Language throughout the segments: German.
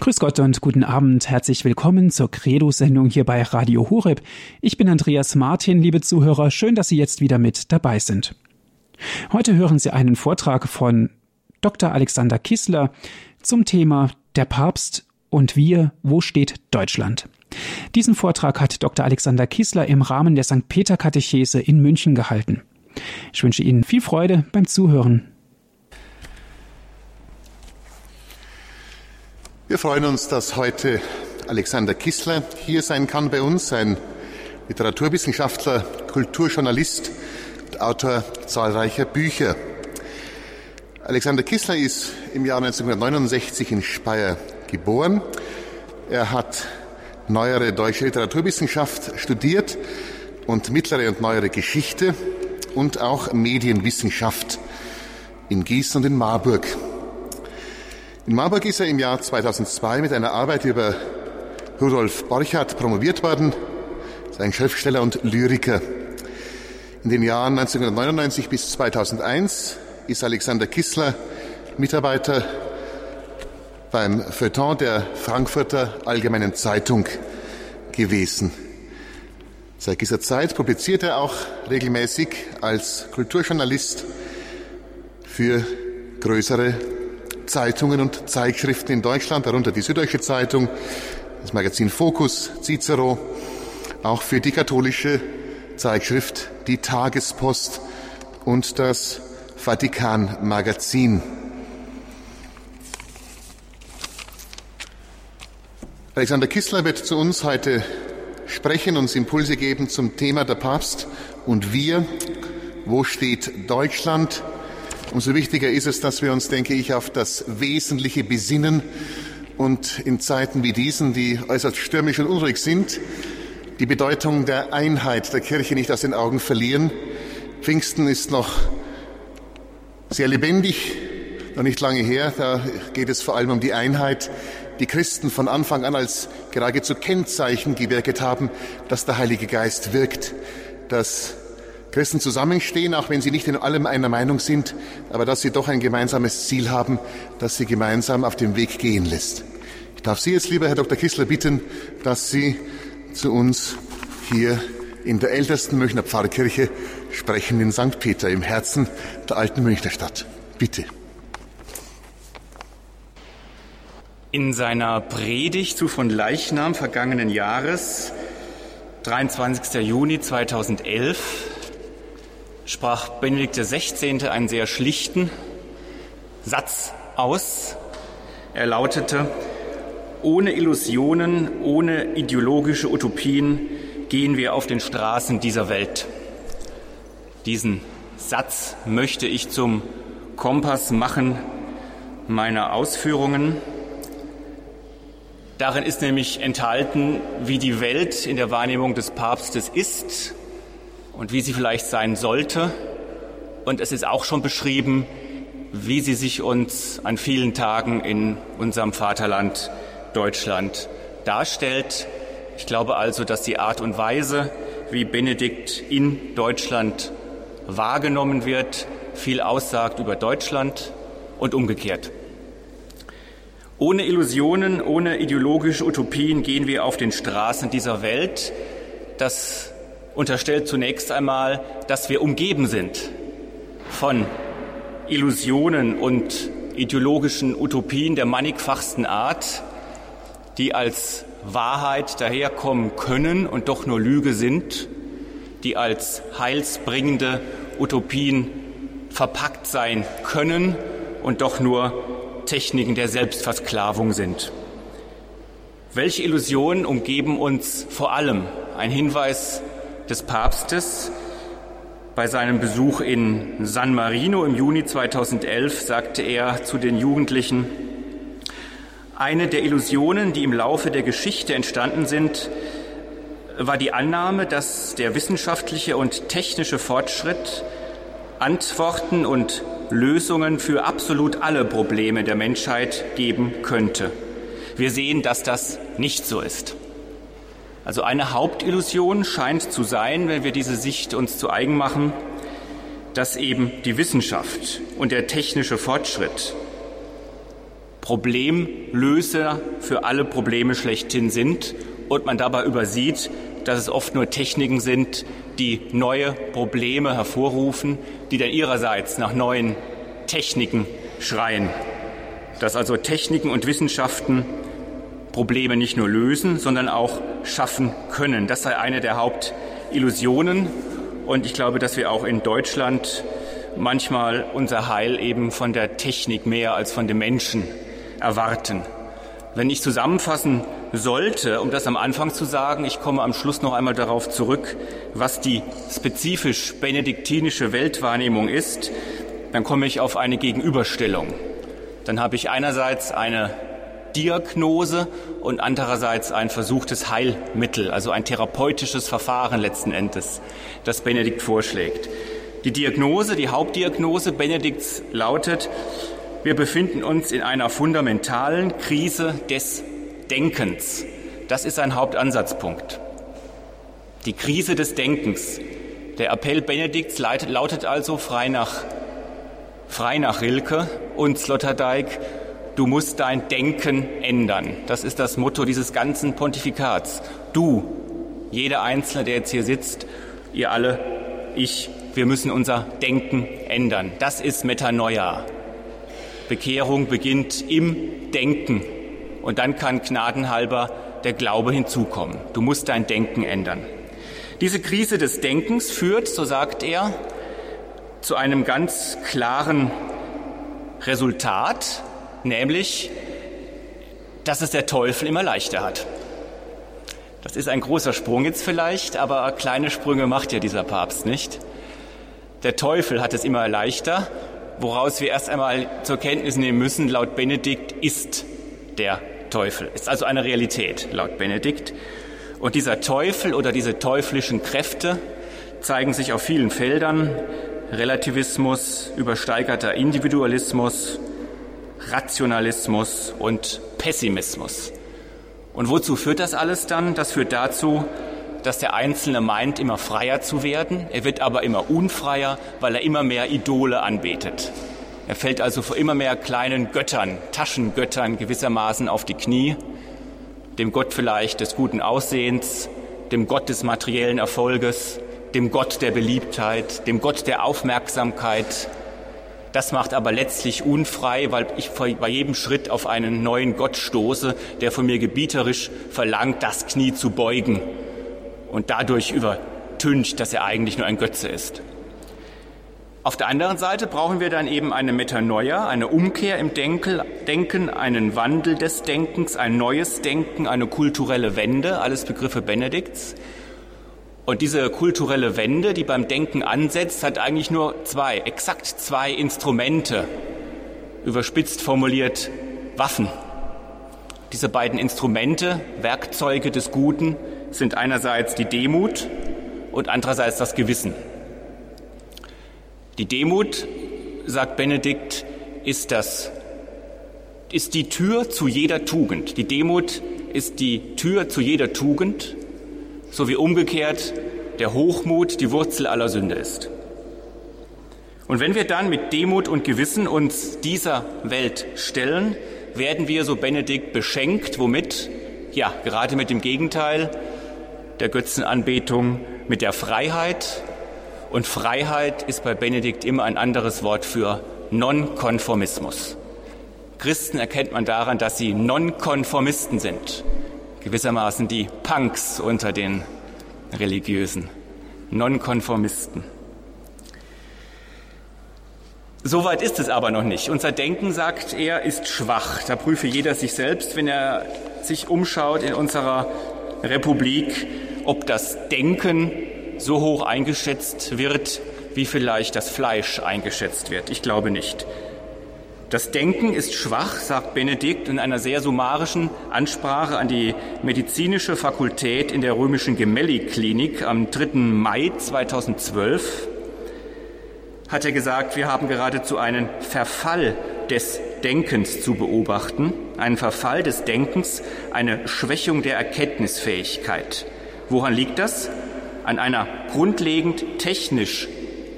Grüß Gott und guten Abend. Herzlich willkommen zur Credo-Sendung hier bei Radio Horeb. Ich bin Andreas Martin, liebe Zuhörer. Schön, dass Sie jetzt wieder mit dabei sind. Heute hören Sie einen Vortrag von Dr. Alexander Kissler zum Thema Der Papst und wir, wo steht Deutschland? Diesen Vortrag hat Dr. Alexander Kissler im Rahmen der St. Peter Katechese in München gehalten. Ich wünsche Ihnen viel Freude beim Zuhören. Wir freuen uns, dass heute Alexander Kissler hier sein kann bei uns, ein Literaturwissenschaftler, Kulturjournalist und Autor zahlreicher Bücher. Alexander Kissler ist im Jahr 1969 in Speyer geboren. Er hat neuere deutsche Literaturwissenschaft studiert und mittlere und neuere Geschichte und auch Medienwissenschaft in Gießen und in Marburg. In Marburg ist er im Jahr 2002 mit einer Arbeit über Rudolf Borchardt promoviert worden, sein Schriftsteller und Lyriker. In den Jahren 1999 bis 2001 ist Alexander Kissler Mitarbeiter beim Feuilleton der Frankfurter Allgemeinen Zeitung gewesen. Seit dieser Zeit publiziert er auch regelmäßig als Kulturjournalist für größere Zeitungen und Zeitschriften in Deutschland, darunter die Süddeutsche Zeitung, das Magazin Focus, Cicero, auch für die katholische Zeitschrift Die Tagespost und das Vatikan Magazin. Alexander Kissler wird zu uns heute sprechen, uns Impulse geben zum Thema der Papst und wir. Wo steht Deutschland? Umso wichtiger ist es, dass wir uns, denke ich, auf das Wesentliche besinnen und in Zeiten wie diesen, die äußerst stürmisch und unruhig sind, die Bedeutung der Einheit der Kirche nicht aus den Augen verlieren. Pfingsten ist noch sehr lebendig, noch nicht lange her. Da geht es vor allem um die Einheit, die Christen von Anfang an als geradezu Kennzeichen gewirkt haben, dass der Heilige Geist wirkt, dass Christen zusammenstehen, auch wenn sie nicht in allem einer Meinung sind, aber dass sie doch ein gemeinsames Ziel haben, das sie gemeinsam auf dem Weg gehen lässt. Ich darf Sie jetzt, lieber Herr Dr. Kissler, bitten, dass Sie zu uns hier in der ältesten Münchner Pfarrkirche sprechen, in St. Peter, im Herzen der alten Münchner Stadt. Bitte. In seiner Predigt zu von Leichnam vergangenen Jahres, 23. Juni 2011, sprach Benedikt XVI. einen sehr schlichten Satz aus. Er lautete, ohne Illusionen, ohne ideologische Utopien gehen wir auf den Straßen dieser Welt. Diesen Satz möchte ich zum Kompass machen meiner Ausführungen. Darin ist nämlich enthalten, wie die Welt in der Wahrnehmung des Papstes ist und wie sie vielleicht sein sollte. Und es ist auch schon beschrieben, wie sie sich uns an vielen Tagen in unserem Vaterland Deutschland darstellt. Ich glaube also, dass die Art und Weise, wie Benedikt in Deutschland wahrgenommen wird, viel aussagt über Deutschland und umgekehrt. Ohne Illusionen, ohne ideologische Utopien gehen wir auf den Straßen dieser Welt. Das unterstellt zunächst einmal, dass wir umgeben sind von Illusionen und ideologischen Utopien der mannigfachsten Art, die als Wahrheit daherkommen können und doch nur Lüge sind, die als heilsbringende Utopien verpackt sein können und doch nur Techniken der Selbstversklavung sind. Welche Illusionen umgeben uns vor allem? Ein Hinweis des Papstes. Bei seinem Besuch in San Marino im Juni 2011 sagte er zu den Jugendlichen, eine der Illusionen, die im Laufe der Geschichte entstanden sind, war die Annahme, dass der wissenschaftliche und technische Fortschritt Antworten und Lösungen für absolut alle Probleme der Menschheit geben könnte. Wir sehen, dass das nicht so ist. Also eine Hauptillusion scheint zu sein, wenn wir diese Sicht uns zu eigen machen, dass eben die Wissenschaft und der technische Fortschritt Problemlöser für alle Probleme schlechthin sind und man dabei übersieht, dass es oft nur Techniken sind, die neue Probleme hervorrufen, die dann ihrerseits nach neuen Techniken schreien. Dass also Techniken und Wissenschaften Probleme nicht nur lösen, sondern auch schaffen können. Das sei eine der Hauptillusionen. Und ich glaube, dass wir auch in Deutschland manchmal unser Heil eben von der Technik mehr als von dem Menschen erwarten. Wenn ich zusammenfassen sollte, um das am Anfang zu sagen, ich komme am Schluss noch einmal darauf zurück, was die spezifisch benediktinische Weltwahrnehmung ist, dann komme ich auf eine Gegenüberstellung. Dann habe ich einerseits eine Diagnose und andererseits ein versuchtes Heilmittel, also ein therapeutisches Verfahren letzten Endes, das Benedikt vorschlägt. Die Diagnose, die Hauptdiagnose Benedikts lautet, wir befinden uns in einer fundamentalen Krise des Denkens. Das ist ein Hauptansatzpunkt. Die Krise des Denkens. Der Appell Benedikts lautet also frei nach, frei nach Rilke und Sloterdijk, du musst dein Denken ändern. Das ist das Motto dieses ganzen Pontifikats. Du, jeder Einzelne, der jetzt hier sitzt, ihr alle, ich, wir müssen unser Denken ändern. Das ist Metanoia. Bekehrung beginnt im Denken. Und dann kann gnadenhalber der Glaube hinzukommen. Du musst dein Denken ändern. Diese Krise des Denkens führt, so sagt er, zu einem ganz klaren Resultat, nämlich, dass es der Teufel immer leichter hat. Das ist ein großer Sprung jetzt vielleicht, aber kleine Sprünge macht ja dieser Papst nicht. Der Teufel hat es immer leichter, woraus wir erst einmal zur Kenntnis nehmen müssen, laut Benedikt ist der Teufel. Ist also eine Realität, laut Benedikt. Und dieser Teufel oder diese teuflischen Kräfte zeigen sich auf vielen Feldern. Relativismus, übersteigerter Individualismus, Rationalismus und Pessimismus. Und wozu führt das alles dann? Das führt dazu, dass der Einzelne meint, immer freier zu werden. Er wird aber immer unfreier, weil er immer mehr Idole anbetet. Er fällt also vor immer mehr kleinen Göttern, Taschengöttern gewissermaßen auf die Knie, dem Gott vielleicht des guten Aussehens, dem Gott des materiellen Erfolges, dem Gott der Beliebtheit, dem Gott der Aufmerksamkeit. Das macht aber letztlich unfrei, weil ich bei jedem Schritt auf einen neuen Gott stoße, der von mir gebieterisch verlangt, das Knie zu beugen und dadurch übertüncht, dass er eigentlich nur ein Götze ist. Auf der anderen Seite brauchen wir dann eben eine Metanoia, eine Umkehr im Denken, einen Wandel des Denkens, ein neues Denken, eine kulturelle Wende, alles Begriffe Benedikts. Und diese kulturelle Wende, die beim Denken ansetzt, hat eigentlich nur zwei, exakt zwei Instrumente, überspitzt formuliert Waffen. Diese beiden Instrumente, Werkzeuge des Guten, sind einerseits die Demut und andererseits das Gewissen. Die Demut, sagt Benedikt, ist das, ist die Tür zu jeder Tugend. Die Demut ist die Tür zu jeder Tugend, so wie umgekehrt der Hochmut die Wurzel aller Sünde ist. Und wenn wir dann mit Demut und Gewissen uns dieser Welt stellen, werden wir, so Benedikt, beschenkt, womit? Ja, gerade mit dem Gegenteil der Götzenanbetung, mit der Freiheit, und Freiheit ist bei Benedikt immer ein anderes Wort für Nonkonformismus. Christen erkennt man daran, dass sie Nonkonformisten sind. Gewissermaßen die Punks unter den Religiösen. Nonkonformisten. Soweit ist es aber noch nicht. Unser Denken, sagt er, ist schwach. Da prüfe jeder sich selbst, wenn er sich umschaut in unserer Republik, ob das Denken so hoch eingeschätzt wird, wie vielleicht das Fleisch eingeschätzt wird. Ich glaube nicht. Das Denken ist schwach, sagt Benedikt in einer sehr summarischen Ansprache an die medizinische Fakultät in der römischen Gemelli-Klinik am 3. Mai 2012. Hat er gesagt, wir haben geradezu einen Verfall des Denkens zu beobachten, einen Verfall des Denkens, eine Schwächung der Erkenntnisfähigkeit. Woran liegt das? an einer grundlegend technisch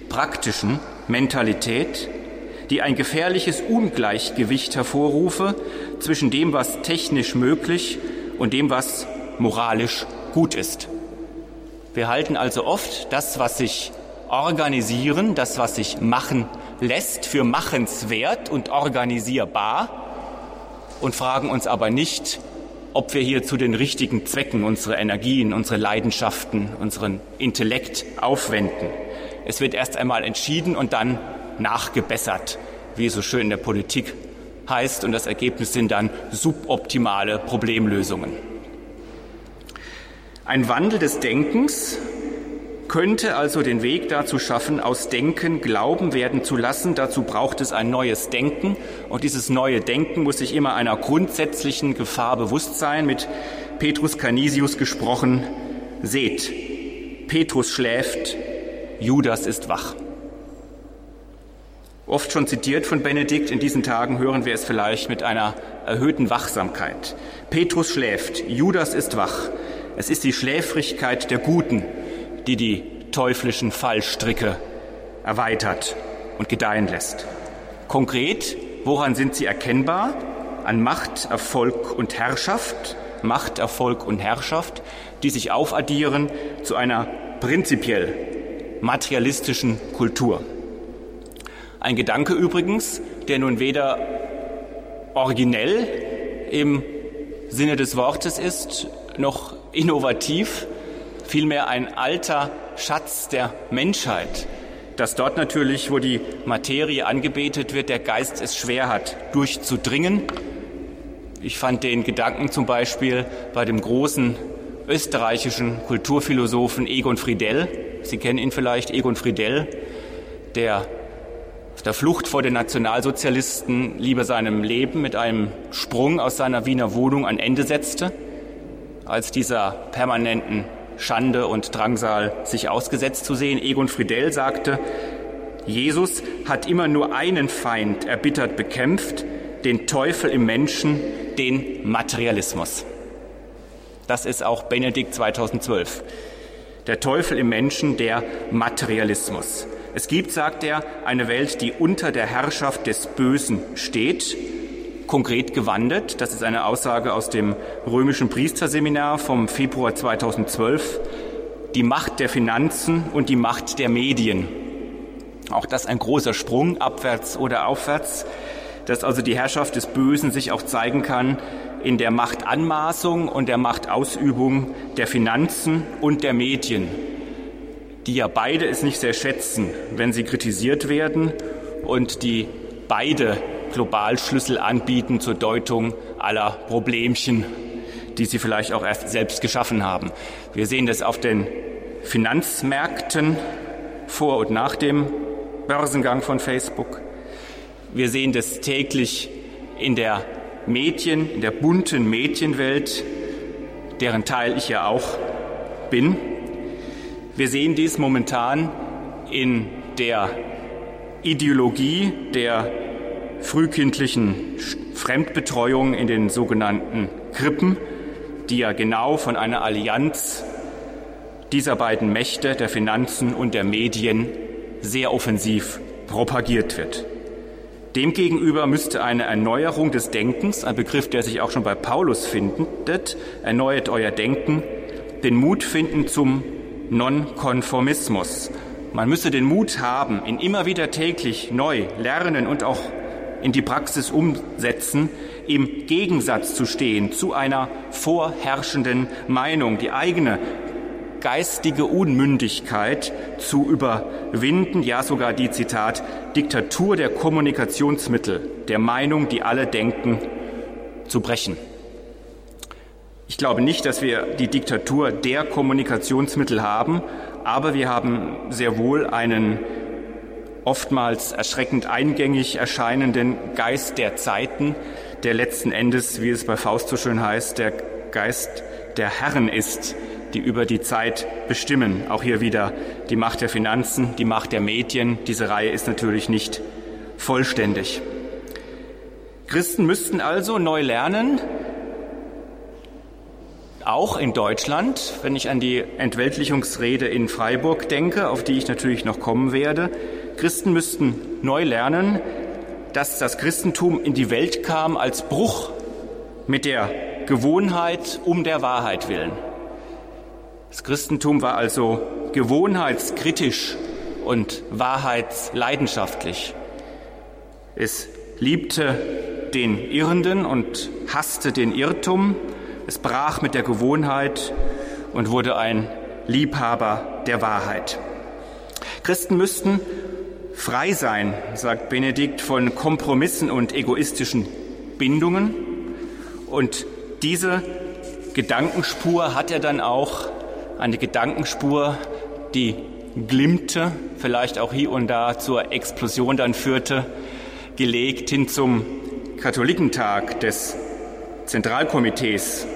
praktischen Mentalität, die ein gefährliches Ungleichgewicht hervorrufe zwischen dem, was technisch möglich und dem, was moralisch gut ist. Wir halten also oft das, was sich organisieren, das, was sich machen lässt, für machenswert und organisierbar und fragen uns aber nicht, ob wir hier zu den richtigen Zwecken unsere Energien, unsere Leidenschaften, unseren Intellekt aufwenden. Es wird erst einmal entschieden und dann nachgebessert, wie es so schön in der Politik heißt, und das Ergebnis sind dann suboptimale Problemlösungen. Ein Wandel des Denkens könnte also den Weg dazu schaffen, aus Denken Glauben werden zu lassen. Dazu braucht es ein neues Denken. Und dieses neue Denken muss sich immer einer grundsätzlichen Gefahr bewusst sein. Mit Petrus Canisius gesprochen, seht, Petrus schläft, Judas ist wach. Oft schon zitiert von Benedikt, in diesen Tagen hören wir es vielleicht mit einer erhöhten Wachsamkeit. Petrus schläft, Judas ist wach. Es ist die Schläfrigkeit der Guten, die die teuflischen Fallstricke erweitert und gedeihen lässt. Konkret, woran sind sie erkennbar? An Macht, Erfolg und Herrschaft, Macht, Erfolg und Herrschaft, die sich aufaddieren zu einer prinzipiell materialistischen Kultur. Ein Gedanke übrigens, der nun weder originell im Sinne des Wortes ist, noch innovativ, vielmehr ein alter Schatz der Menschheit, dass dort natürlich, wo die Materie angebetet wird, der Geist es schwer hat, durchzudringen. Ich fand den Gedanken zum Beispiel bei dem großen österreichischen Kulturphilosophen Egon Friedell. Sie kennen ihn vielleicht, Egon Friedell, der der Flucht vor den Nationalsozialisten lieber seinem Leben mit einem Sprung aus seiner Wiener Wohnung ein Ende setzte als dieser permanenten Schande und Drangsal sich ausgesetzt zu sehen. Egon Friedel sagte, Jesus hat immer nur einen Feind erbittert bekämpft, den Teufel im Menschen, den Materialismus. Das ist auch Benedikt 2012. Der Teufel im Menschen, der Materialismus. Es gibt, sagt er, eine Welt, die unter der Herrschaft des Bösen steht konkret gewandelt. Das ist eine Aussage aus dem römischen Priesterseminar vom Februar 2012. Die Macht der Finanzen und die Macht der Medien. Auch das ein großer Sprung, abwärts oder aufwärts, dass also die Herrschaft des Bösen sich auch zeigen kann in der Machtanmaßung und der Machtausübung der Finanzen und der Medien, die ja beide es nicht sehr schätzen, wenn sie kritisiert werden und die beide Globalschlüssel anbieten zur Deutung aller Problemchen, die sie vielleicht auch erst selbst geschaffen haben. Wir sehen das auf den Finanzmärkten vor und nach dem Börsengang von Facebook. Wir sehen das täglich in der Medien, in der bunten Medienwelt, deren Teil ich ja auch bin. Wir sehen dies momentan in der Ideologie der frühkindlichen Fremdbetreuung in den sogenannten Krippen, die ja genau von einer Allianz dieser beiden Mächte, der Finanzen und der Medien, sehr offensiv propagiert wird. Demgegenüber müsste eine Erneuerung des Denkens, ein Begriff, der sich auch schon bei Paulus findet, erneuert euer Denken, den Mut finden zum Nonkonformismus. Man müsse den Mut haben, in immer wieder täglich neu lernen und auch in die Praxis umsetzen, im Gegensatz zu stehen zu einer vorherrschenden Meinung, die eigene geistige Unmündigkeit zu überwinden, ja sogar die Zitat Diktatur der Kommunikationsmittel, der Meinung, die alle denken, zu brechen. Ich glaube nicht, dass wir die Diktatur der Kommunikationsmittel haben, aber wir haben sehr wohl einen oftmals erschreckend eingängig erscheinenden Geist der Zeiten, der letzten Endes, wie es bei Faust so schön heißt, der Geist der Herren ist, die über die Zeit bestimmen. Auch hier wieder die Macht der Finanzen, die Macht der Medien. Diese Reihe ist natürlich nicht vollständig. Christen müssten also neu lernen, auch in Deutschland, wenn ich an die Entweltlichungsrede in Freiburg denke, auf die ich natürlich noch kommen werde, Christen müssten neu lernen, dass das Christentum in die Welt kam als Bruch mit der Gewohnheit um der Wahrheit willen. Das Christentum war also gewohnheitskritisch und wahrheitsleidenschaftlich. Es liebte den Irrenden und hasste den Irrtum. Es brach mit der Gewohnheit und wurde ein Liebhaber der Wahrheit. Christen müssten frei sein, sagt Benedikt, von Kompromissen und egoistischen Bindungen. Und diese Gedankenspur hat er dann auch, eine Gedankenspur, die glimmte, vielleicht auch hier und da zur Explosion dann führte, gelegt hin zum Katholikentag des Zentralkomitees.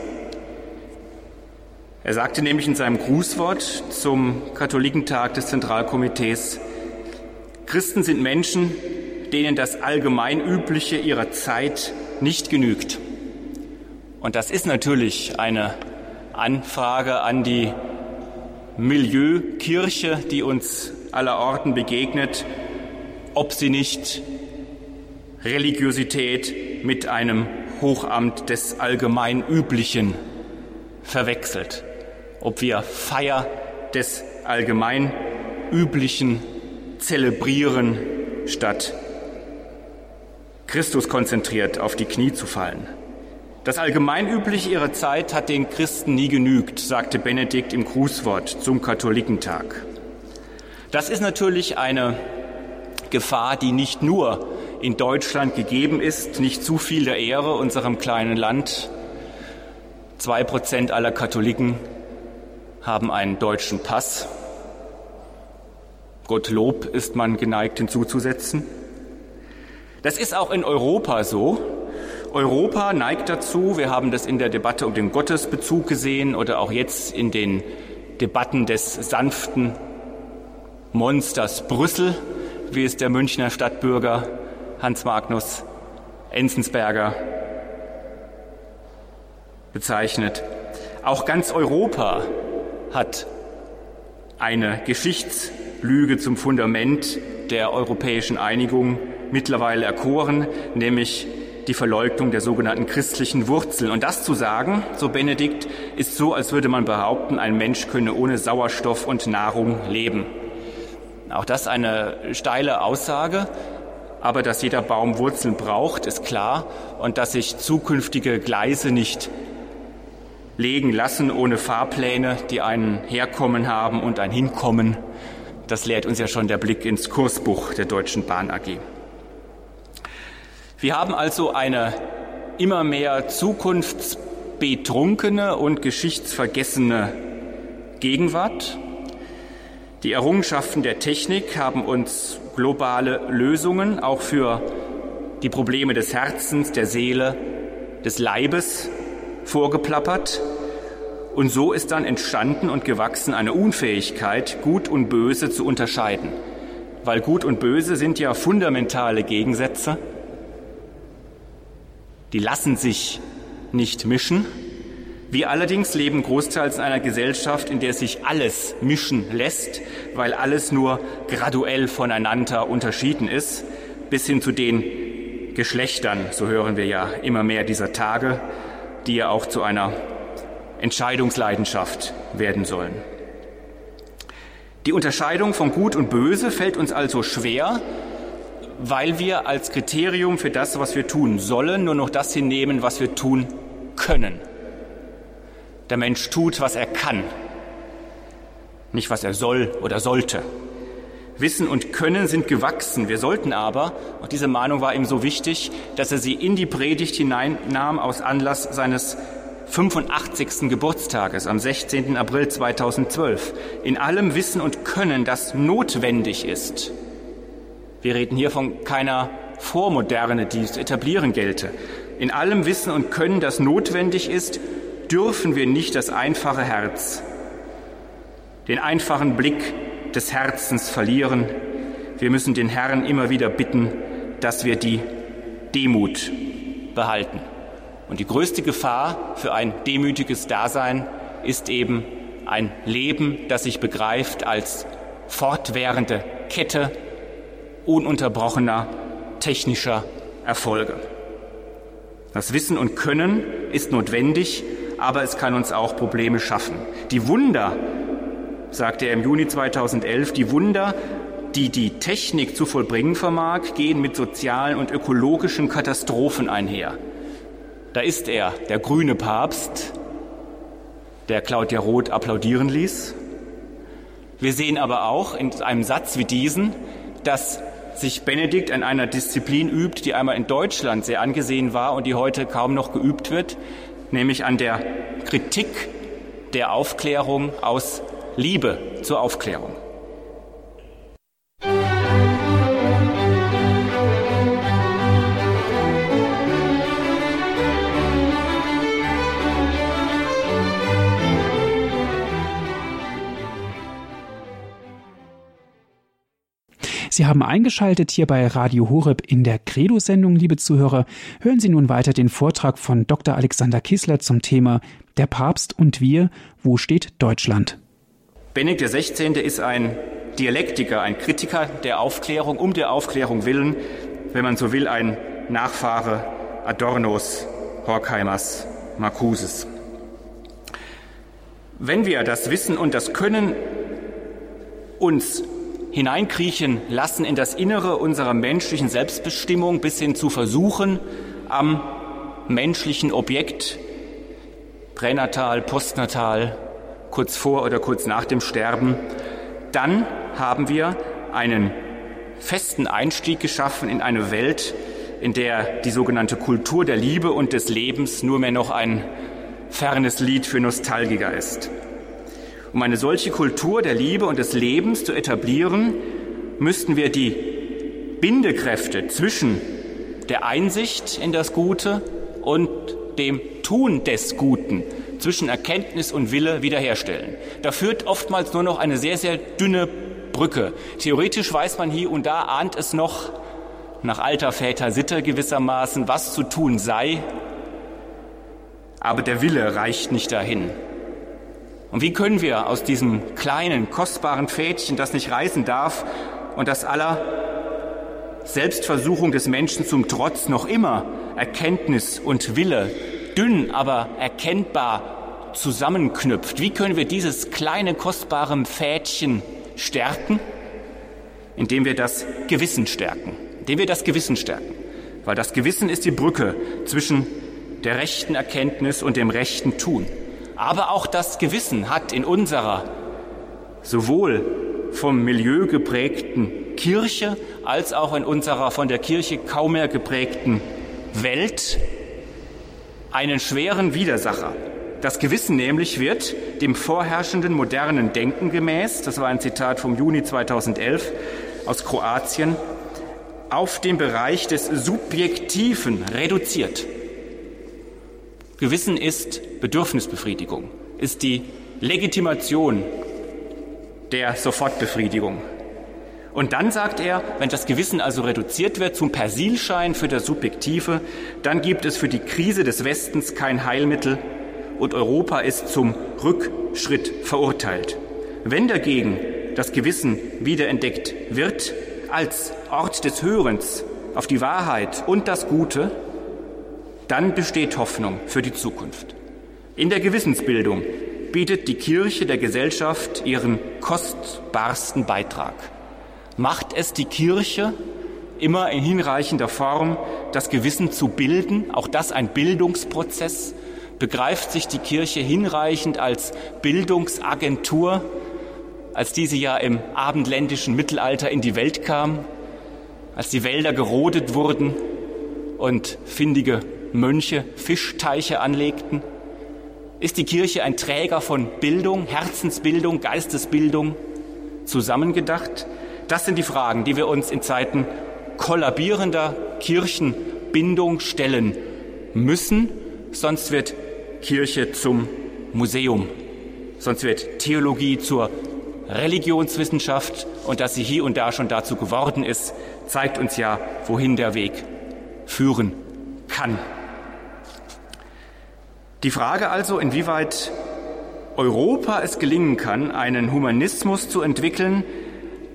Er sagte nämlich in seinem Grußwort zum Katholikentag des Zentralkomitees, Christen sind Menschen, denen das Allgemeinübliche ihrer Zeit nicht genügt. Und das ist natürlich eine Anfrage an die Milieukirche, die uns aller Orten begegnet, ob sie nicht Religiosität mit einem Hochamt des Allgemeinüblichen verwechselt, ob wir Feier des Allgemeinüblichen zelebrieren, statt Christus konzentriert auf die Knie zu fallen. Das Allgemeinübliche ihrer Zeit hat den Christen nie genügt, sagte Benedikt im Grußwort zum Katholikentag. Das ist natürlich eine Gefahr, die nicht nur in Deutschland gegeben ist, nicht zu viel der Ehre unserem kleinen Land. Zwei Prozent aller Katholiken haben einen deutschen Pass. Gottlob ist man geneigt hinzuzusetzen. Das ist auch in Europa so. Europa neigt dazu, wir haben das in der Debatte um den Gottesbezug gesehen oder auch jetzt in den Debatten des sanften Monsters Brüssel, wie es der Münchner Stadtbürger Hans Magnus Enzensberger bezeichnet. Auch ganz Europa hat eine Geschichtslüge zum Fundament der europäischen Einigung mittlerweile erkoren, nämlich die Verleugnung der sogenannten christlichen Wurzeln. Und das zu sagen, so Benedikt, ist so, als würde man behaupten, ein Mensch könne ohne Sauerstoff und Nahrung leben. Auch das eine steile Aussage, aber dass jeder Baum Wurzeln braucht, ist klar und dass sich zukünftige Gleise nicht legen lassen ohne Fahrpläne, die einen Herkommen haben und ein Hinkommen. Das lehrt uns ja schon der Blick ins Kursbuch der Deutschen Bahn AG. Wir haben also eine immer mehr zukunftsbetrunkene und geschichtsvergessene Gegenwart. Die Errungenschaften der Technik haben uns globale Lösungen auch für die Probleme des Herzens, der Seele, des Leibes vorgeplappert. Und so ist dann entstanden und gewachsen eine Unfähigkeit, Gut und Böse zu unterscheiden. Weil Gut und Böse sind ja fundamentale Gegensätze. Die lassen sich nicht mischen. Wir allerdings leben großteils in einer Gesellschaft, in der sich alles mischen lässt, weil alles nur graduell voneinander unterschieden ist, bis hin zu den Geschlechtern, so hören wir ja immer mehr dieser Tage, die ja auch zu einer Entscheidungsleidenschaft werden sollen. Die Unterscheidung von Gut und Böse fällt uns also schwer, weil wir als Kriterium für das, was wir tun sollen, nur noch das hinnehmen, was wir tun können. Der Mensch tut, was er kann, nicht was er soll oder sollte. Wissen und Können sind gewachsen. Wir sollten aber, und diese Mahnung war ihm so wichtig, dass er sie in die Predigt hineinnahm aus Anlass seines 85. Geburtstages am 16. April 2012, in allem Wissen und Können, das notwendig ist. Wir reden hier von keiner Vormoderne, die zu etablieren gelte. In allem Wissen und Können, das notwendig ist, dürfen wir nicht das einfache Herz, den einfachen Blick des Herzens verlieren. Wir müssen den Herrn immer wieder bitten, dass wir die Demut behalten. Und die größte Gefahr für ein demütiges Dasein ist eben ein Leben, das sich begreift als fortwährende Kette ununterbrochener technischer Erfolge. Das Wissen und Können ist notwendig, aber es kann uns auch Probleme schaffen. Die Wunder, sagte er im Juni 2011, die Wunder, die die Technik zu vollbringen vermag, gehen mit sozialen und ökologischen Katastrophen einher. Da ist er, der grüne Papst, der Claudia Roth applaudieren ließ. Wir sehen aber auch in einem Satz wie diesen, dass sich Benedikt an einer Disziplin übt, die einmal in Deutschland sehr angesehen war und die heute kaum noch geübt wird, nämlich an der Kritik der Aufklärung aus Liebe zur Aufklärung. Sie haben eingeschaltet hier bei Radio Horeb in der Credo-Sendung, liebe Zuhörer. Hören Sie nun weiter den Vortrag von Dr. Alexander Kissler zum Thema Der Papst und wir, wo steht Deutschland? Benedikt XVI. ist ein Dialektiker, ein Kritiker der Aufklärung, um der Aufklärung willen, wenn man so will, ein Nachfahre Adornos, Horkheimers, Marcuses. Wenn wir das Wissen und das Können uns hineinkriechen lassen in das Innere unserer menschlichen Selbstbestimmung bis hin zu Versuchen am menschlichen Objekt, pränatal, postnatal, kurz vor oder kurz nach dem Sterben, dann haben wir einen festen Einstieg geschaffen in eine Welt, in der die sogenannte Kultur der Liebe und des Lebens nur mehr noch ein fernes Lied für Nostalgiker ist. Um eine solche Kultur der Liebe und des Lebens zu etablieren, müssten wir die Bindekräfte zwischen der Einsicht in das Gute und dem Tun des Guten, zwischen Erkenntnis und Wille wiederherstellen. Da führt oftmals nur noch eine sehr, sehr dünne Brücke. Theoretisch weiß man hier und da, ahnt es noch, nach alter Väter Sitte gewissermaßen, was zu tun sei, aber der Wille reicht nicht dahin. Und wie können wir aus diesem kleinen, kostbaren Fädchen, das nicht reisen darf und das aller Selbstversuchung des Menschen zum Trotz noch immer Erkenntnis und Wille dünn, aber erkennbar zusammenknüpft, wie können wir dieses kleine, kostbare Fädchen stärken? Indem wir das Gewissen stärken. Indem wir das Gewissen stärken. Weil das Gewissen ist die Brücke zwischen der rechten Erkenntnis und dem rechten Tun. Aber auch das Gewissen hat in unserer sowohl vom Milieu geprägten Kirche als auch in unserer von der Kirche kaum mehr geprägten Welt einen schweren Widersacher. Das Gewissen nämlich wird dem vorherrschenden modernen Denken gemäß, das war ein Zitat vom Juni 2011 aus Kroatien, auf den Bereich des Subjektiven reduziert. Gewissen ist Bedürfnisbefriedigung, ist die Legitimation der Sofortbefriedigung. Und dann sagt er, wenn das Gewissen also reduziert wird zum Persilschein für das Subjektive, dann gibt es für die Krise des Westens kein Heilmittel und Europa ist zum Rückschritt verurteilt. Wenn dagegen das Gewissen wiederentdeckt wird als Ort des Hörens auf die Wahrheit und das Gute, dann besteht Hoffnung für die Zukunft. In der Gewissensbildung bietet die Kirche der Gesellschaft ihren kostbarsten Beitrag. Macht es die Kirche immer in hinreichender Form, das Gewissen zu bilden, auch das ein Bildungsprozess, begreift sich die Kirche hinreichend als Bildungsagentur, als diese ja im abendländischen Mittelalter in die Welt kam, als die Wälder gerodet wurden und findige Mönche Fischteiche anlegten? Ist die Kirche ein Träger von Bildung, Herzensbildung, Geistesbildung zusammengedacht? Das sind die Fragen, die wir uns in Zeiten kollabierender Kirchenbindung stellen müssen, sonst wird Kirche zum Museum, sonst wird Theologie zur Religionswissenschaft und dass sie hier und da schon dazu geworden ist, zeigt uns ja, wohin der Weg führen kann. Die Frage also, inwieweit Europa es gelingen kann, einen Humanismus zu entwickeln,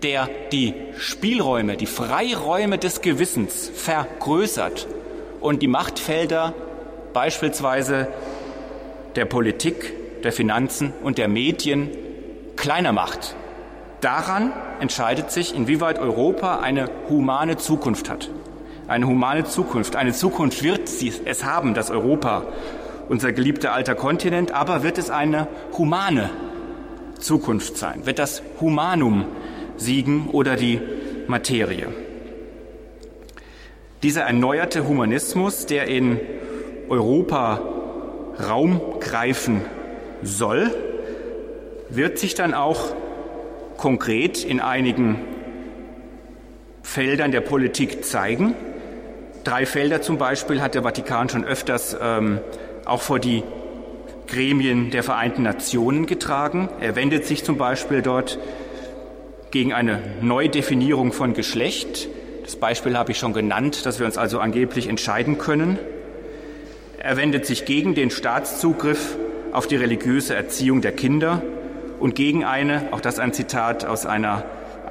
der die Spielräume, die Freiräume des Gewissens vergrößert und die Machtfelder beispielsweise der Politik, der Finanzen und der Medien kleiner macht. Daran entscheidet sich, inwieweit Europa eine humane Zukunft hat. Eine humane Zukunft. Eine Zukunft wird sie es haben, das Europa, unser geliebter alter Kontinent, aber wird es eine humane Zukunft sein? Wird das Humanum siegen oder die Materie? Dieser erneuerte Humanismus, der in Europa Raum greifen soll, wird sich dann auch konkret in einigen Feldern der Politik zeigen. Drei Felder zum Beispiel hat der Vatikan schon öfters ähm, auch vor die Gremien der Vereinten Nationen getragen. Er wendet sich zum Beispiel dort gegen eine Neudefinierung von Geschlecht. Das Beispiel habe ich schon genannt, dass wir uns also angeblich entscheiden können. Er wendet sich gegen den Staatszugriff auf die religiöse Erziehung der Kinder und gegen eine, auch das ein Zitat aus einer,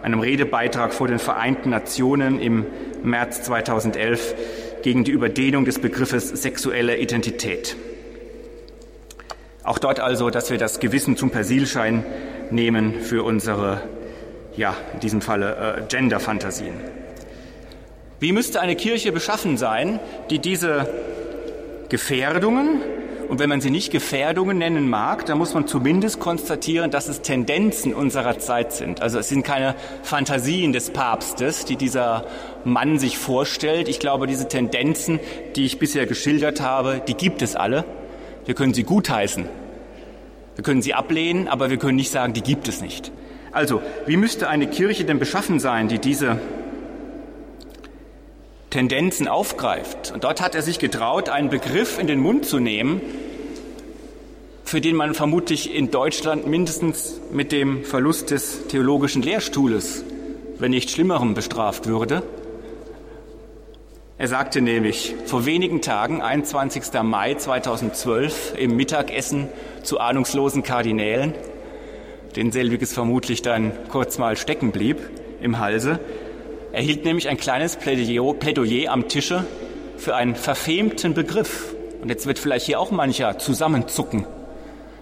einem Redebeitrag vor den Vereinten Nationen im März 2011, gegen die Überdehnung des Begriffes sexuelle Identität. Auch dort also, dass wir das Gewissen zum Persilschein nehmen für unsere, ja, in diesem Falle äh, Gender-Fantasien. Wie müsste eine Kirche beschaffen sein, die diese Gefährdungen und wenn man sie nicht Gefährdungen nennen mag, dann muss man zumindest konstatieren, dass es Tendenzen unserer Zeit sind. Also es sind keine Fantasien des Papstes, die dieser Mann sich vorstellt. Ich glaube, diese Tendenzen, die ich bisher geschildert habe, die gibt es alle. Wir können sie gutheißen. Wir können sie ablehnen, aber wir können nicht sagen, die gibt es nicht. Also, wie müsste eine Kirche denn beschaffen sein, die diese Tendenzen aufgreift. Und dort hat er sich getraut, einen Begriff in den Mund zu nehmen, für den man vermutlich in Deutschland mindestens mit dem Verlust des theologischen Lehrstuhles, wenn nicht Schlimmerem, bestraft würde. Er sagte nämlich vor wenigen Tagen, 21. Mai 2012, im Mittagessen zu ahnungslosen Kardinälen, den selbiges vermutlich dann kurz mal stecken blieb im Halse, er hielt nämlich ein kleines Plädoyer, Plädoyer am Tische für einen verfemten Begriff. Und jetzt wird vielleicht hier auch mancher zusammenzucken.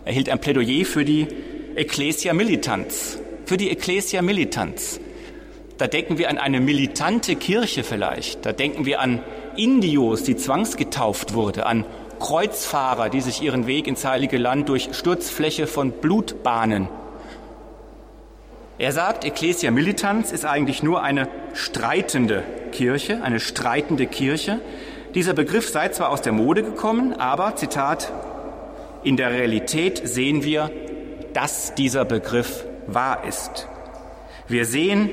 Er hielt ein Plädoyer für die Ecclesia Militanz. Für die Ecclesia Militanz. Da denken wir an eine militante Kirche vielleicht. Da denken wir an Indios, die zwangsgetauft wurde, an Kreuzfahrer, die sich ihren Weg ins Heilige Land durch Sturzfläche von Blut bahnen. Er sagt, Ecclesia Militans ist eigentlich nur eine streitende Kirche, eine streitende Kirche. Dieser Begriff sei zwar aus der Mode gekommen, aber, Zitat, in der Realität sehen wir, dass dieser Begriff wahr ist. Wir sehen,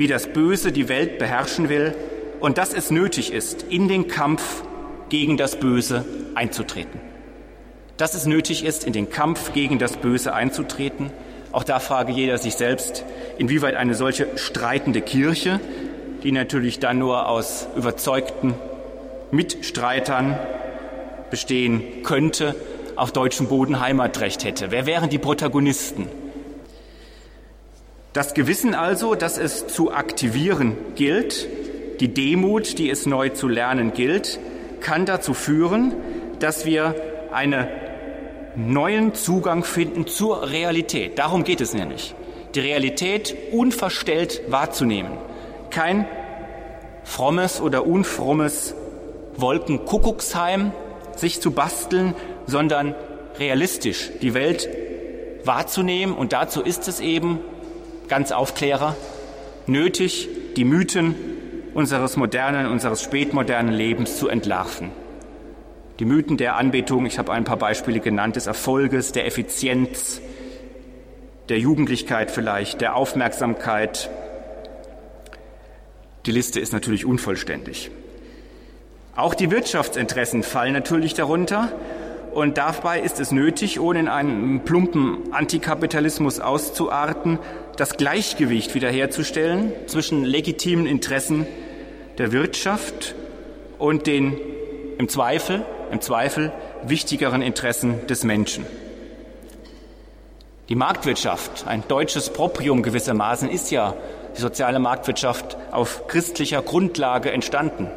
wie das Böse die Welt beherrschen will und dass es nötig ist, in den Kampf gegen das Böse einzutreten. Dass es nötig ist, in den Kampf gegen das Böse einzutreten auch da frage jeder sich selbst, inwieweit eine solche streitende Kirche, die natürlich dann nur aus überzeugten Mitstreitern bestehen könnte, auf deutschem Boden Heimatrecht hätte. Wer wären die Protagonisten? Das Gewissen also, das es zu aktivieren gilt, die Demut, die es neu zu lernen gilt, kann dazu führen, dass wir eine neuen Zugang finden zur Realität. Darum geht es nämlich. Die Realität unverstellt wahrzunehmen. Kein frommes oder unfrommes Wolkenkuckucksheim sich zu basteln, sondern realistisch die Welt wahrzunehmen. Und dazu ist es eben, ganz Aufklärer, nötig, die Mythen unseres modernen, unseres spätmodernen Lebens zu entlarven. Die Mythen der Anbetung, ich habe ein paar Beispiele genannt, des Erfolges, der Effizienz, der Jugendlichkeit vielleicht, der Aufmerksamkeit. Die Liste ist natürlich unvollständig. Auch die Wirtschaftsinteressen fallen natürlich darunter. Und dabei ist es nötig, ohne in einen plumpen Antikapitalismus auszuarten, das Gleichgewicht wiederherzustellen zwischen legitimen Interessen der Wirtschaft und den im Zweifel im Zweifel wichtigeren Interessen des Menschen. Die Marktwirtschaft, ein deutsches Proprium gewissermaßen, ist ja die soziale Marktwirtschaft auf christlicher Grundlage entstanden.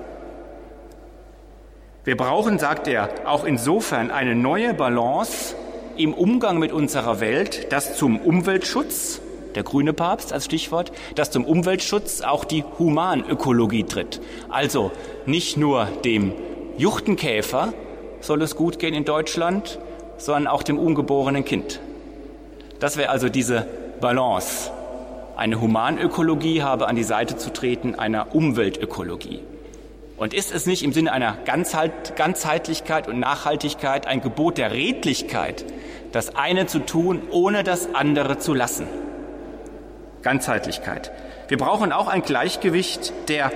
Wir brauchen, sagt er, auch insofern eine neue Balance im Umgang mit unserer Welt, dass zum Umweltschutz, der grüne Papst als Stichwort, dass zum Umweltschutz auch die Humanökologie tritt. Also nicht nur dem Juchtenkäfer soll es gut gehen in Deutschland, sondern auch dem ungeborenen Kind. Das wäre also diese Balance. Eine Humanökologie habe an die Seite zu treten einer Umweltökologie. Und ist es nicht im Sinne einer Ganzheitlichkeit und Nachhaltigkeit ein Gebot der Redlichkeit, das eine zu tun, ohne das andere zu lassen? Ganzheitlichkeit. Wir brauchen auch ein Gleichgewicht der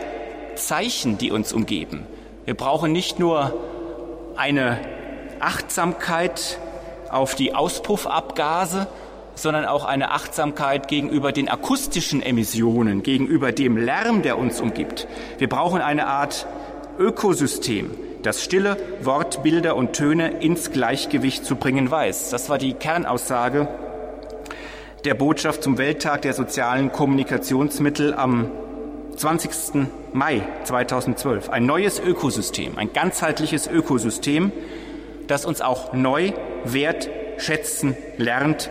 Zeichen, die uns umgeben. Wir brauchen nicht nur eine Achtsamkeit auf die Auspuffabgase, sondern auch eine Achtsamkeit gegenüber den akustischen Emissionen, gegenüber dem Lärm, der uns umgibt. Wir brauchen eine Art Ökosystem, das stille Wortbilder und Töne ins Gleichgewicht zu bringen weiß. Das war die Kernaussage der Botschaft zum Welttag der sozialen Kommunikationsmittel am 20. Mai 2012. Ein neues Ökosystem, ein ganzheitliches Ökosystem, das uns auch neu wertschätzen lernt,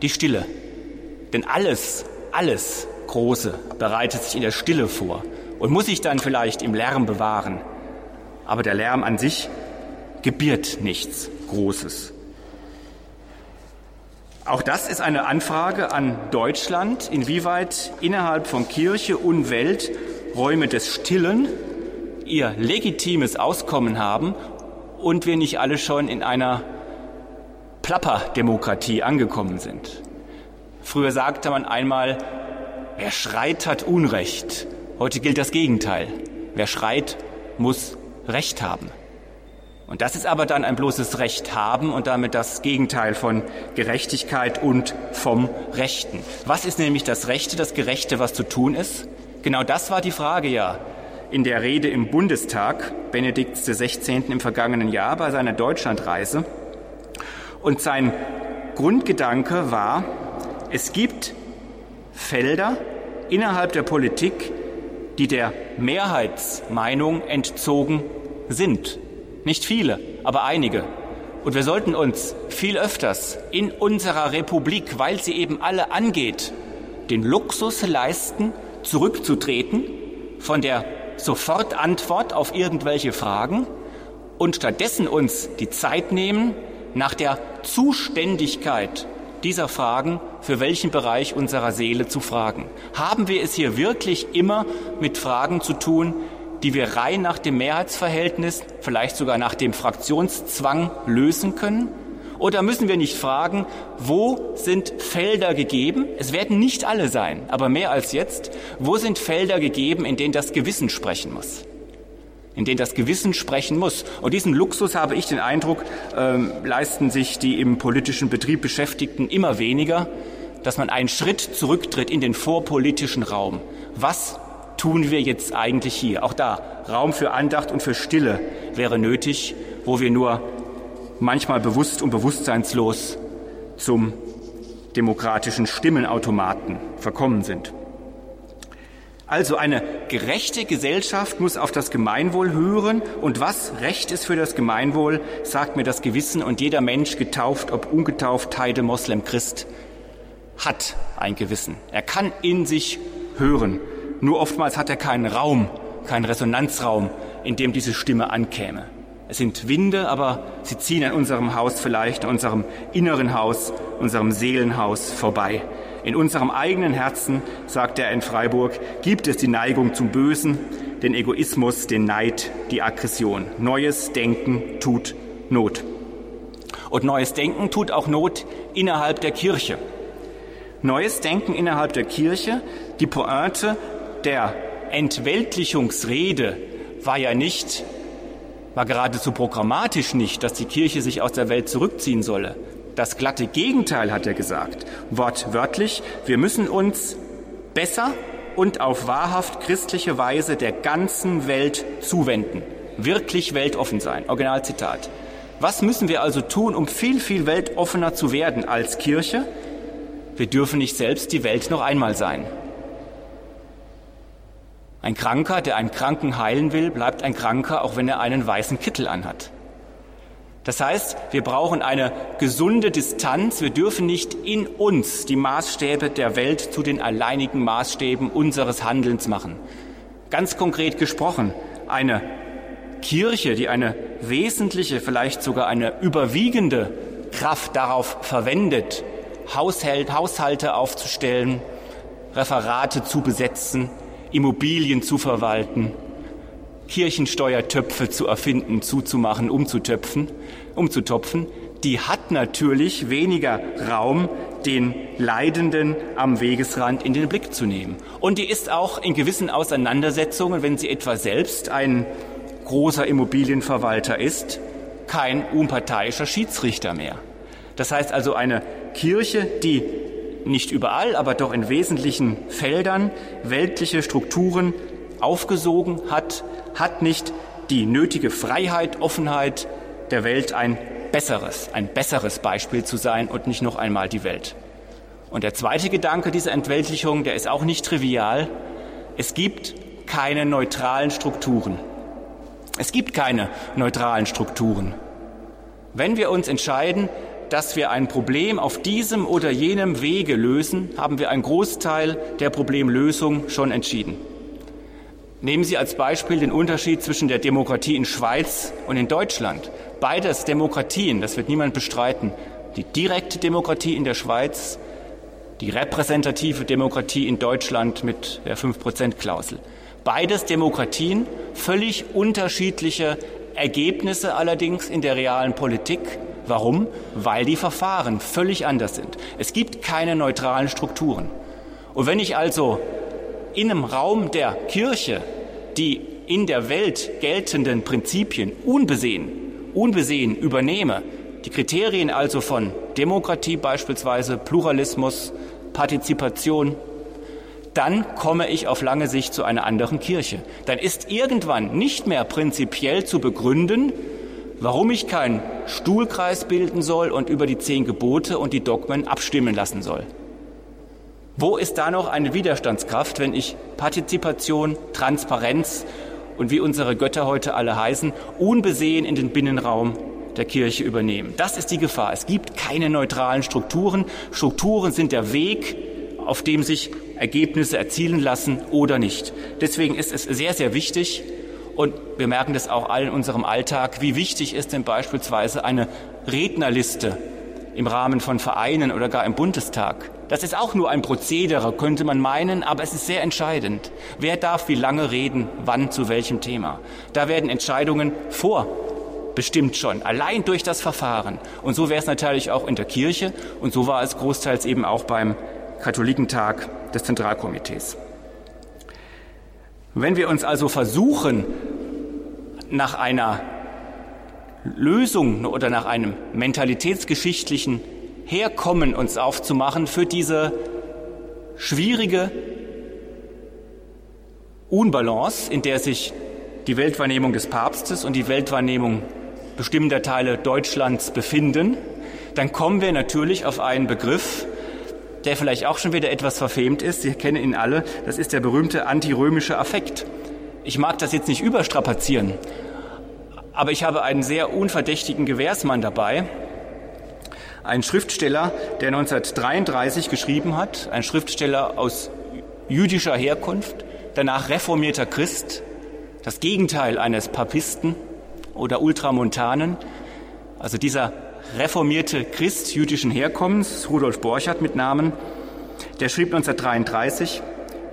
die Stille. Denn alles, alles Große bereitet sich in der Stille vor und muss sich dann vielleicht im Lärm bewahren. Aber der Lärm an sich gebiert nichts Großes. Auch das ist eine Anfrage an Deutschland, inwieweit innerhalb von Kirche und Welt Räume des Stillen ihr legitimes Auskommen haben und wir nicht alle schon in einer Plapperdemokratie angekommen sind. Früher sagte man einmal, wer schreit, hat Unrecht. Heute gilt das Gegenteil. Wer schreit, muss Recht haben. Und das ist aber dann ein bloßes Recht haben und damit das Gegenteil von Gerechtigkeit und vom Rechten. Was ist nämlich das Rechte, das Gerechte, was zu tun ist? Genau das war die Frage ja in der Rede im Bundestag Benedikts XVI. im vergangenen Jahr bei seiner Deutschlandreise. Und sein Grundgedanke war, es gibt Felder innerhalb der Politik, die der Mehrheitsmeinung entzogen sind. Nicht viele, aber einige. Und wir sollten uns viel öfters in unserer Republik, weil sie eben alle angeht, den Luxus leisten, zurückzutreten von der Sofortantwort auf irgendwelche Fragen und stattdessen uns die Zeit nehmen, nach der Zuständigkeit dieser Fragen für welchen Bereich unserer Seele zu fragen. Haben wir es hier wirklich immer mit Fragen zu tun, die wir rein nach dem Mehrheitsverhältnis, vielleicht sogar nach dem Fraktionszwang lösen können? Oder müssen wir nicht fragen, wo sind Felder gegeben? Es werden nicht alle sein, aber mehr als jetzt. Wo sind Felder gegeben, in denen das Gewissen sprechen muss? in denen das Gewissen sprechen muss. Und diesen Luxus, habe ich den Eindruck, äh, leisten sich die im politischen Betrieb Beschäftigten immer weniger, dass man einen Schritt zurücktritt in den vorpolitischen Raum. Was tun wir jetzt eigentlich hier? Auch da, Raum für Andacht und für Stille wäre nötig, wo wir nur manchmal bewusst und bewusstseinslos zum demokratischen Stimmenautomaten verkommen sind. Also eine gerechte Gesellschaft muss auf das Gemeinwohl hören und was Recht ist für das Gemeinwohl, sagt mir das Gewissen und jeder Mensch, getauft, ob ungetauft, Heide, Moslem, Christ, hat ein Gewissen. Er kann in sich hören. Nur oftmals hat er keinen Raum, keinen Resonanzraum, in dem diese Stimme ankäme. Es sind Winde, aber sie ziehen an unserem Haus vielleicht, an unserem inneren Haus, unserem Seelenhaus vorbei. In unserem eigenen Herzen, sagt er in Freiburg, gibt es die Neigung zum Bösen, den Egoismus, den Neid, die Aggression. Neues Denken tut Not. Und neues Denken tut auch Not innerhalb der Kirche. Neues Denken innerhalb der Kirche, die Pointe der Entweltlichungsrede war ja nicht war geradezu programmatisch nicht, dass die Kirche sich aus der Welt zurückziehen solle. Das glatte Gegenteil hat er gesagt. Wortwörtlich, wir müssen uns besser und auf wahrhaft christliche Weise der ganzen Welt zuwenden. Wirklich weltoffen sein. Originalzitat. Was müssen wir also tun, um viel, viel weltoffener zu werden als Kirche? Wir dürfen nicht selbst die Welt noch einmal sein. Ein Kranker, der einen Kranken heilen will, bleibt ein Kranker, auch wenn er einen weißen Kittel anhat. Das heißt, wir brauchen eine gesunde Distanz. Wir dürfen nicht in uns die Maßstäbe der Welt zu den alleinigen Maßstäben unseres Handelns machen. Ganz konkret gesprochen, eine Kirche, die eine wesentliche, vielleicht sogar eine überwiegende Kraft darauf verwendet, Haushalt, Haushalte aufzustellen, Referate zu besetzen, Immobilien zu verwalten, Kirchensteuertöpfe zu erfinden, zuzumachen, umzutöpfen, umzutopfen, die hat natürlich weniger Raum, den Leidenden am Wegesrand in den Blick zu nehmen. Und die ist auch in gewissen Auseinandersetzungen, wenn sie etwa selbst ein großer Immobilienverwalter ist, kein unparteiischer Schiedsrichter mehr. Das heißt also eine Kirche, die nicht überall, aber doch in wesentlichen Feldern weltliche Strukturen aufgesogen hat, hat nicht die nötige Freiheit, Offenheit der Welt ein besseres, ein besseres Beispiel zu sein und nicht noch einmal die Welt. Und der zweite Gedanke dieser Entweltlichung, der ist auch nicht trivial. Es gibt keine neutralen Strukturen. Es gibt keine neutralen Strukturen. Wenn wir uns entscheiden, dass wir ein Problem auf diesem oder jenem Wege lösen, haben wir einen Großteil der Problemlösung schon entschieden. Nehmen Sie als Beispiel den Unterschied zwischen der Demokratie in Schweiz und in Deutschland. Beides Demokratien, das wird niemand bestreiten. Die direkte Demokratie in der Schweiz, die repräsentative Demokratie in Deutschland mit der 5-Prozent-Klausel. Beides Demokratien, völlig unterschiedliche Ergebnisse allerdings in der realen Politik. Warum? Weil die Verfahren völlig anders sind. Es gibt keine neutralen Strukturen. Und wenn ich also in einem Raum der Kirche die in der Welt geltenden Prinzipien unbesehen, unbesehen übernehme, die Kriterien also von Demokratie beispielsweise, Pluralismus, Partizipation, dann komme ich auf lange Sicht zu einer anderen Kirche. Dann ist irgendwann nicht mehr prinzipiell zu begründen, warum ich keinen Stuhlkreis bilden soll und über die zehn Gebote und die Dogmen abstimmen lassen soll. Wo ist da noch eine Widerstandskraft, wenn ich Partizipation, Transparenz und wie unsere Götter heute alle heißen, unbesehen in den Binnenraum der Kirche übernehmen? Das ist die Gefahr. Es gibt keine neutralen Strukturen. Strukturen sind der Weg, auf dem sich Ergebnisse erzielen lassen oder nicht. Deswegen ist es sehr, sehr wichtig, und wir merken das auch all in unserem Alltag, wie wichtig ist denn beispielsweise eine Rednerliste im Rahmen von Vereinen oder gar im Bundestag. Das ist auch nur ein Prozedere, könnte man meinen, aber es ist sehr entscheidend. Wer darf wie lange reden, wann, zu welchem Thema? Da werden Entscheidungen vorbestimmt schon, allein durch das Verfahren. Und so wäre es natürlich auch in der Kirche und so war es großteils eben auch beim Katholikentag des Zentralkomitees. Wenn wir uns also versuchen, nach einer Lösung oder nach einem mentalitätsgeschichtlichen Herkommen uns aufzumachen für diese schwierige Unbalance, in der sich die Weltwahrnehmung des Papstes und die Weltwahrnehmung bestimmter Teile Deutschlands befinden, dann kommen wir natürlich auf einen Begriff, der vielleicht auch schon wieder etwas verfemt ist. Sie kennen ihn alle. Das ist der berühmte antirömische Affekt. Ich mag das jetzt nicht überstrapazieren, aber ich habe einen sehr unverdächtigen Gewährsmann dabei, ein Schriftsteller, der 1933 geschrieben hat, ein Schriftsteller aus jüdischer Herkunft, danach reformierter Christ, das Gegenteil eines Papisten oder Ultramontanen. Also dieser reformierte Christ jüdischen Herkommens, Rudolf Borchardt mit Namen, der schrieb 1933,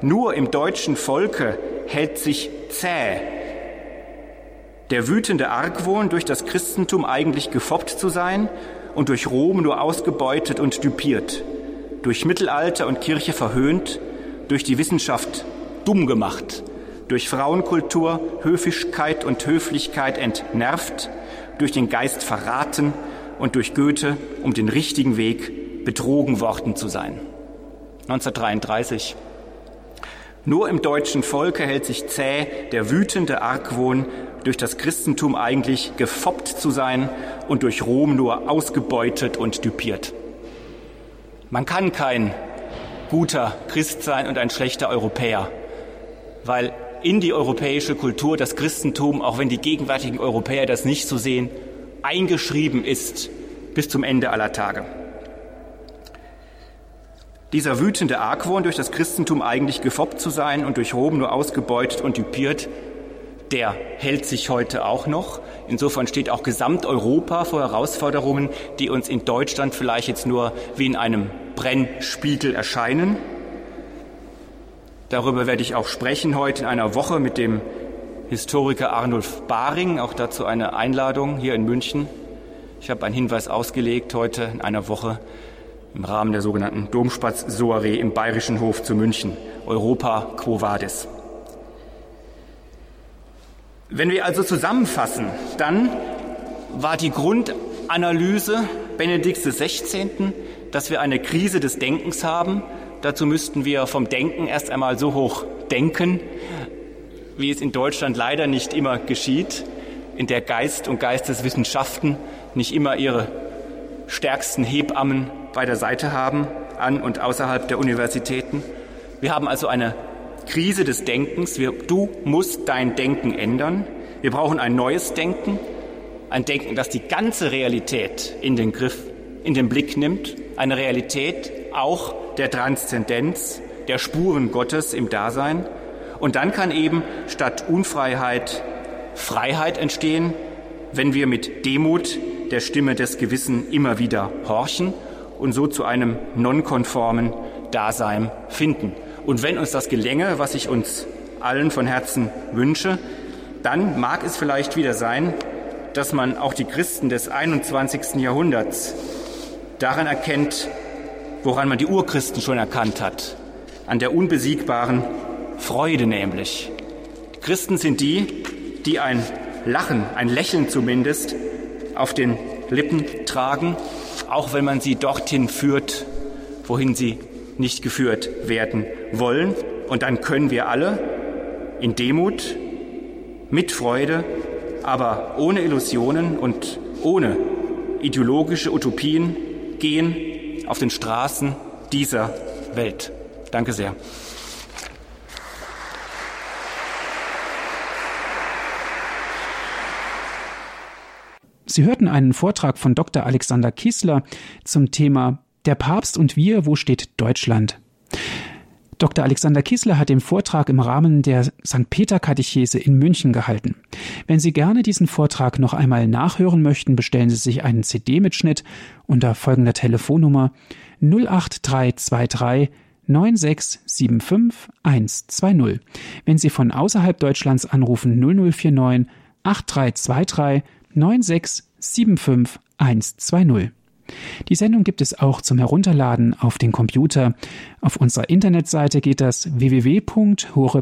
nur im deutschen Volke hält sich zäh. Der wütende Argwohn, durch das Christentum eigentlich gefoppt zu sein und durch Rom nur ausgebeutet und düpiert, durch Mittelalter und Kirche verhöhnt, durch die Wissenschaft dumm gemacht, durch Frauenkultur, Höfigkeit und Höflichkeit entnervt, durch den Geist verraten und durch Goethe um den richtigen Weg betrogen worden zu sein. 1933. Nur im deutschen Volke hält sich zäh der wütende Argwohn, durch das Christentum eigentlich gefoppt zu sein und durch Rom nur ausgebeutet und düpiert. Man kann kein guter Christ sein und ein schlechter Europäer, weil in die europäische Kultur das Christentum, auch wenn die gegenwärtigen Europäer das nicht so sehen, eingeschrieben ist bis zum Ende aller Tage. Dieser wütende Argwohn, durch das Christentum eigentlich gefoppt zu sein und durch Rom nur ausgebeutet und düpiert, der hält sich heute auch noch. Insofern steht auch Gesamteuropa vor Herausforderungen, die uns in Deutschland vielleicht jetzt nur wie in einem Brennspiegel erscheinen. Darüber werde ich auch sprechen heute in einer Woche mit dem Historiker Arnulf Baring, auch dazu eine Einladung hier in München. Ich habe einen Hinweis ausgelegt heute in einer Woche im Rahmen der sogenannten Domspatz-Soiree im Bayerischen Hof zu München. Europa Quo Vadis. Wenn wir also zusammenfassen, dann war die Grundanalyse Benedikts XVI., dass wir eine Krise des Denkens haben. Dazu müssten wir vom Denken erst einmal so hoch denken, wie es in Deutschland leider nicht immer geschieht, in der Geist und Geisteswissenschaften nicht immer ihre stärksten Hebammen bei der Seite haben, an und außerhalb der Universitäten. Wir haben also eine Krise des Denkens. Wir, du musst dein Denken ändern. Wir brauchen ein neues Denken, ein Denken, das die ganze Realität in den Griff, in den Blick nimmt, eine Realität auch der Transzendenz, der Spuren Gottes im Dasein. Und dann kann eben statt Unfreiheit Freiheit entstehen, wenn wir mit Demut der Stimme des Gewissen immer wieder horchen und so zu einem nonkonformen Dasein finden. Und wenn uns das gelänge, was ich uns allen von Herzen wünsche, dann mag es vielleicht wieder sein, dass man auch die Christen des 21. Jahrhunderts daran erkennt, woran man die Urchristen schon erkannt hat, an der unbesiegbaren Freude nämlich. Christen sind die, die ein Lachen, ein Lächeln zumindest auf den Lippen tragen auch wenn man sie dorthin führt, wohin sie nicht geführt werden wollen. Und dann können wir alle in Demut, mit Freude, aber ohne Illusionen und ohne ideologische Utopien gehen auf den Straßen dieser Welt. Danke sehr. Sie hörten einen Vortrag von Dr. Alexander Kiesler zum Thema Der Papst und wir, wo steht Deutschland? Dr. Alexander Kiesler hat den Vortrag im Rahmen der St. Peter Katechese in München gehalten. Wenn Sie gerne diesen Vortrag noch einmal nachhören möchten, bestellen Sie sich einen CD-Mitschnitt unter folgender Telefonnummer 08323 9675 120. Wenn Sie von außerhalb Deutschlands anrufen 0049 8323 9675120. Die Sendung gibt es auch zum Herunterladen auf den Computer. Auf unserer Internetseite geht das www.hore.org.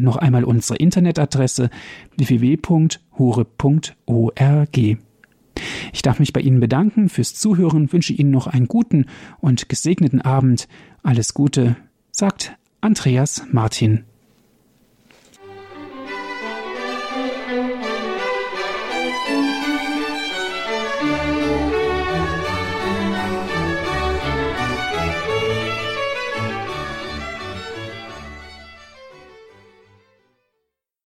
Noch einmal unsere Internetadresse www.hore.org. Ich darf mich bei Ihnen bedanken fürs Zuhören, wünsche Ihnen noch einen guten und gesegneten Abend. Alles Gute, sagt Andreas Martin.